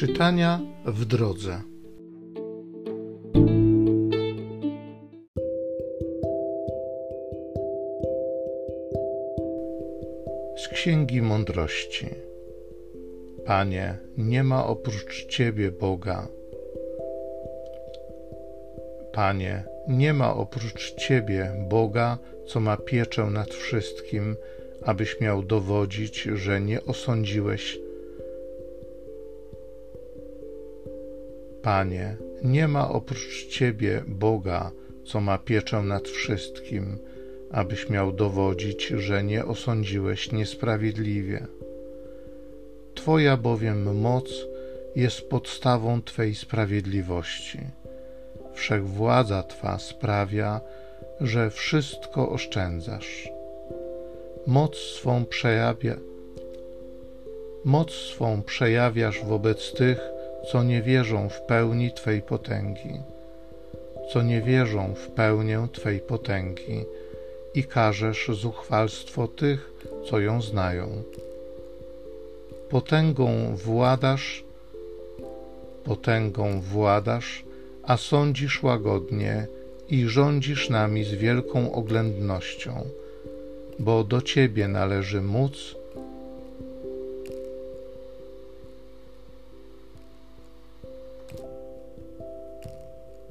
Czytania w drodze. Z Księgi Mądrości. Panie, nie ma oprócz Ciebie Boga. Panie, nie ma oprócz Ciebie Boga, co ma pieczę nad wszystkim, abyś miał dowodzić, że nie osądziłeś Panie, nie ma oprócz Ciebie Boga, co ma pieczę nad wszystkim, abyś miał dowodzić, że nie osądziłeś niesprawiedliwie. Twoja bowiem moc jest podstawą Twej sprawiedliwości. Wszechwładza Twa sprawia, że wszystko oszczędzasz. Moc swą przejawia, moc swą przejawiasz wobec tych, co nie wierzą w pełni Twej potęgi, co nie wierzą w pełnię Twej potęgi i karzesz zuchwalstwo tych, co ją znają. Potęgą władasz, potęgą władasz, a sądzisz łagodnie i rządzisz nami z wielką oględnością, bo do Ciebie należy móc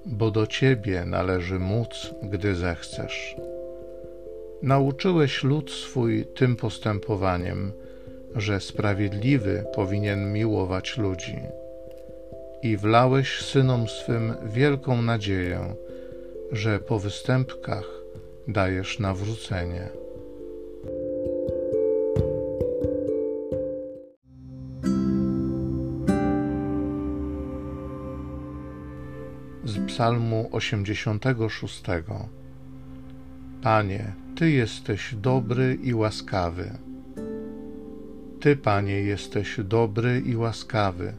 bo do Ciebie należy móc, gdy zechcesz. Nauczyłeś lud swój tym postępowaniem, że sprawiedliwy powinien miłować ludzi. I wlałeś synom swym wielką nadzieję, że po występkach dajesz nawrócenie. Psalmu 86. Panie, Ty jesteś dobry i łaskawy. Ty, Panie, jesteś dobry i łaskawy,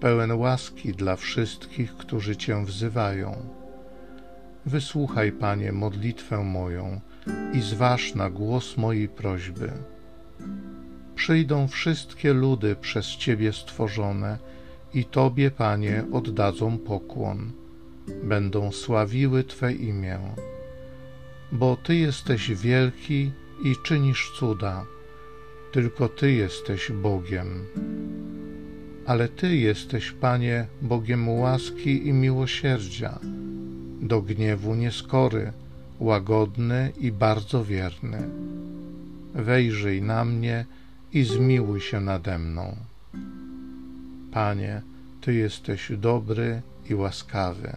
pełen łaski dla wszystkich, którzy Cię wzywają. Wysłuchaj, Panie, modlitwę moją i zważ na głos mojej prośby. Przyjdą wszystkie ludy przez Ciebie stworzone i Tobie, Panie, oddadzą pokłon będą sławiły Twe imię. Bo Ty jesteś wielki i czynisz cuda, tylko Ty jesteś Bogiem. Ale Ty jesteś, Panie, Bogiem łaski i miłosierdzia, do gniewu nieskory, łagodny i bardzo wierny. Wejrzyj na mnie i zmiłuj się nade mną. Panie, Ty jesteś dobry i łaskawy.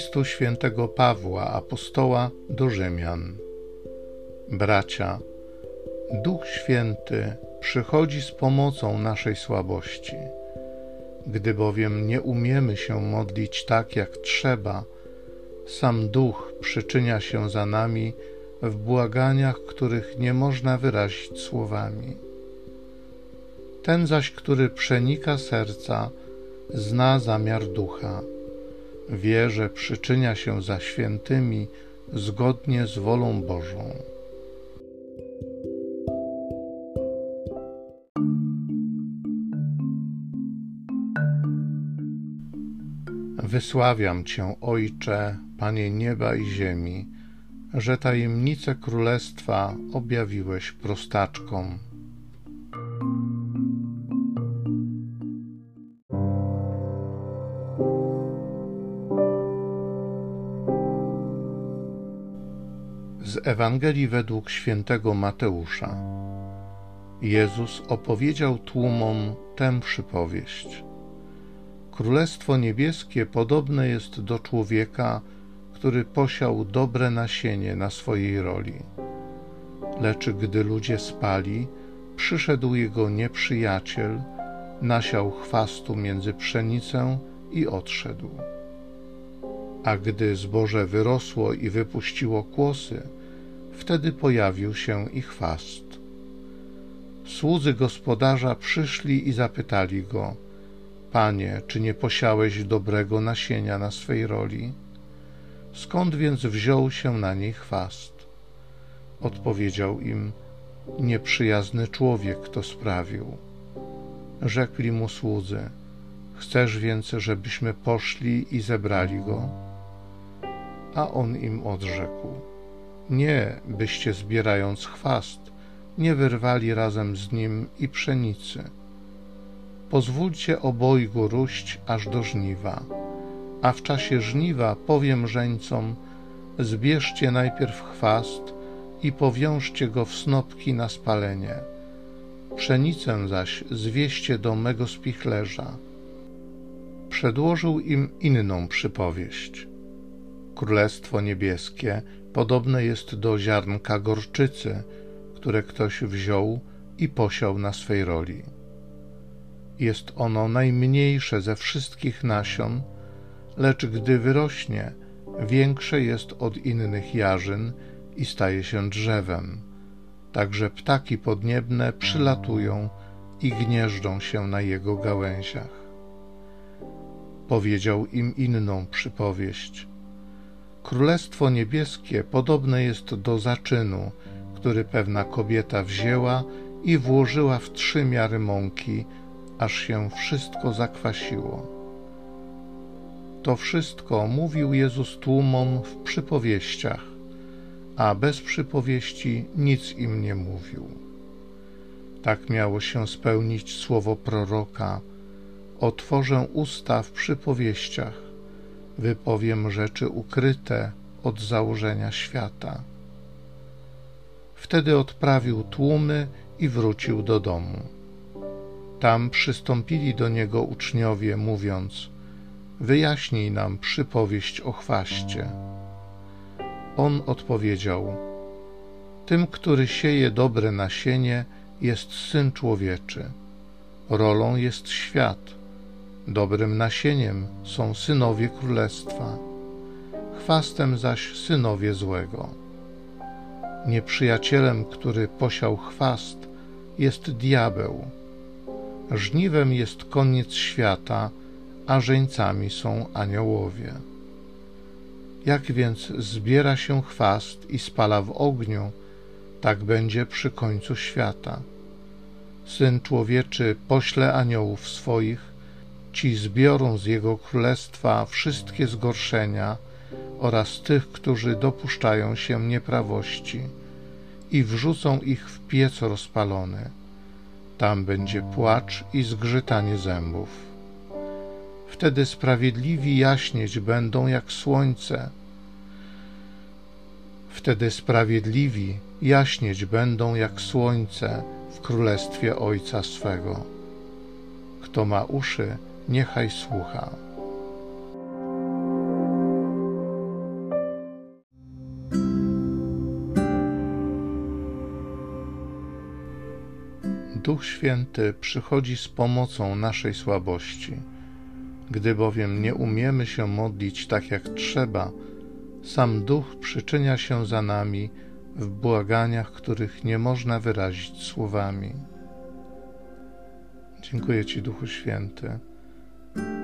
Listu świętego Pawła apostoła do Rzymian. Bracia, Duch Święty przychodzi z pomocą naszej słabości. Gdy bowiem nie umiemy się modlić tak jak trzeba, sam Duch przyczynia się za nami w błaganiach, których nie można wyrazić słowami. Ten zaś, który przenika serca, zna zamiar ducha. Wie, że przyczynia się za świętymi zgodnie z wolą Bożą. Wysławiam Cię, Ojcze, Panie nieba i ziemi, że tajemnice królestwa objawiłeś prostaczkom. Z Ewangelii według świętego Mateusza. Jezus opowiedział tłumom tę przypowieść. Królestwo niebieskie podobne jest do człowieka, który posiał dobre nasienie na swojej roli. Lecz gdy ludzie spali, przyszedł jego nieprzyjaciel, nasiał chwastu między pszenicę i odszedł. A gdy zboże wyrosło i wypuściło kłosy, wtedy pojawił się i chwast. Słudzy gospodarza przyszli i zapytali go: Panie, czy nie posiałeś dobrego nasienia na swej roli? Skąd więc wziął się na niej chwast? Odpowiedział im, nieprzyjazny człowiek to sprawił. Rzekli mu słudzy, chcesz więc, żebyśmy poszli i zebrali go? A on im odrzekł, nie, byście zbierając chwast, nie wyrwali razem z nim i pszenicy. Pozwólcie obojgu róść aż do żniwa, a w czasie żniwa powiem żeńcom, zbierzcie najpierw chwast i powiążcie go w snopki na spalenie. Pszenicę zaś zwieście do mego spichlerza. Przedłożył im inną przypowieść. Królestwo niebieskie podobne jest do ziarnka gorczycy, które ktoś wziął i posiał na swej roli. Jest ono najmniejsze ze wszystkich nasion, lecz gdy wyrośnie, większe jest od innych jarzyn i staje się drzewem. Także ptaki podniebne przylatują i gnieżdżą się na jego gałęziach. Powiedział im inną przypowieść. Królestwo niebieskie podobne jest do zaczynu, który pewna kobieta wzięła i włożyła w trzy miary mąki, aż się wszystko zakwasiło. To wszystko mówił Jezus tłumom w przypowieściach, a bez przypowieści nic im nie mówił. Tak miało się spełnić słowo proroka: Otworzę usta w przypowieściach, wypowiem rzeczy ukryte od założenia świata. Wtedy odprawił tłumy i wrócił do domu. Tam przystąpili do niego uczniowie, mówiąc: Wyjaśnij nam przypowieść o chwaście. On odpowiedział: Tym, który sieje dobre nasienie, jest syn człowieczy. Rolą jest świat. Dobrym nasieniem są synowie królestwa, chwastem zaś synowie złego. Nieprzyjacielem, który posiał chwast, jest diabeł. Żniwem jest koniec świata, a żeńcami są aniołowie. Jak więc zbiera się chwast i spala w ogniu, tak będzie przy końcu świata. Syn człowieczy pośle aniołów swoich, ci zbiorą z jego królestwa wszystkie zgorszenia, oraz tych, którzy dopuszczają się nieprawości i wrzucą ich w piec rozpalony. Tam będzie płacz i zgrzytanie zębów. Wtedy sprawiedliwi jaśnieć będą jak słońce. Wtedy sprawiedliwi jaśnieć będą jak słońce w królestwie Ojca swego. Kto ma uszy, niechaj słucha. Duch Święty przychodzi z pomocą naszej słabości. Gdy bowiem nie umiemy się modlić tak jak trzeba, sam Duch przyczynia się za nami w błaganiach, których nie można wyrazić słowami. Dziękuję Ci, Duchu Święty,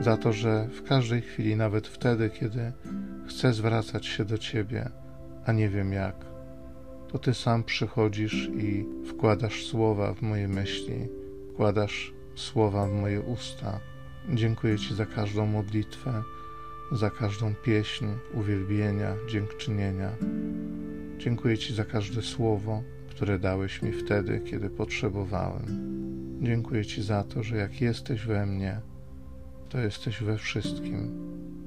za to, że w każdej chwili, nawet wtedy, kiedy chcę zwracać się do Ciebie, a nie wiem jak, to Ty sam przychodzisz i wkładasz słowa w moje myśli, wkładasz słowa w moje usta. Dziękuję Ci za każdą modlitwę, za każdą pieśń uwielbienia, dziękczynienia. Dziękuję Ci za każde słowo, które dałeś mi wtedy, kiedy potrzebowałem. Dziękuję Ci za to, że jak jesteś we mnie, to jesteś we wszystkim,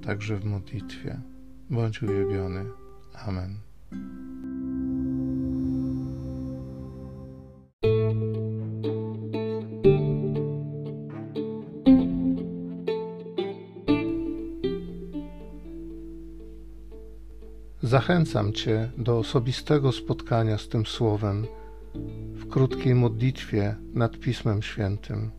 także w modlitwie. Bądź uwielbiony. Amen. Zachęcam Cię do osobistego spotkania z tym Słowem w krótkiej modlitwie nad Pismem Świętym.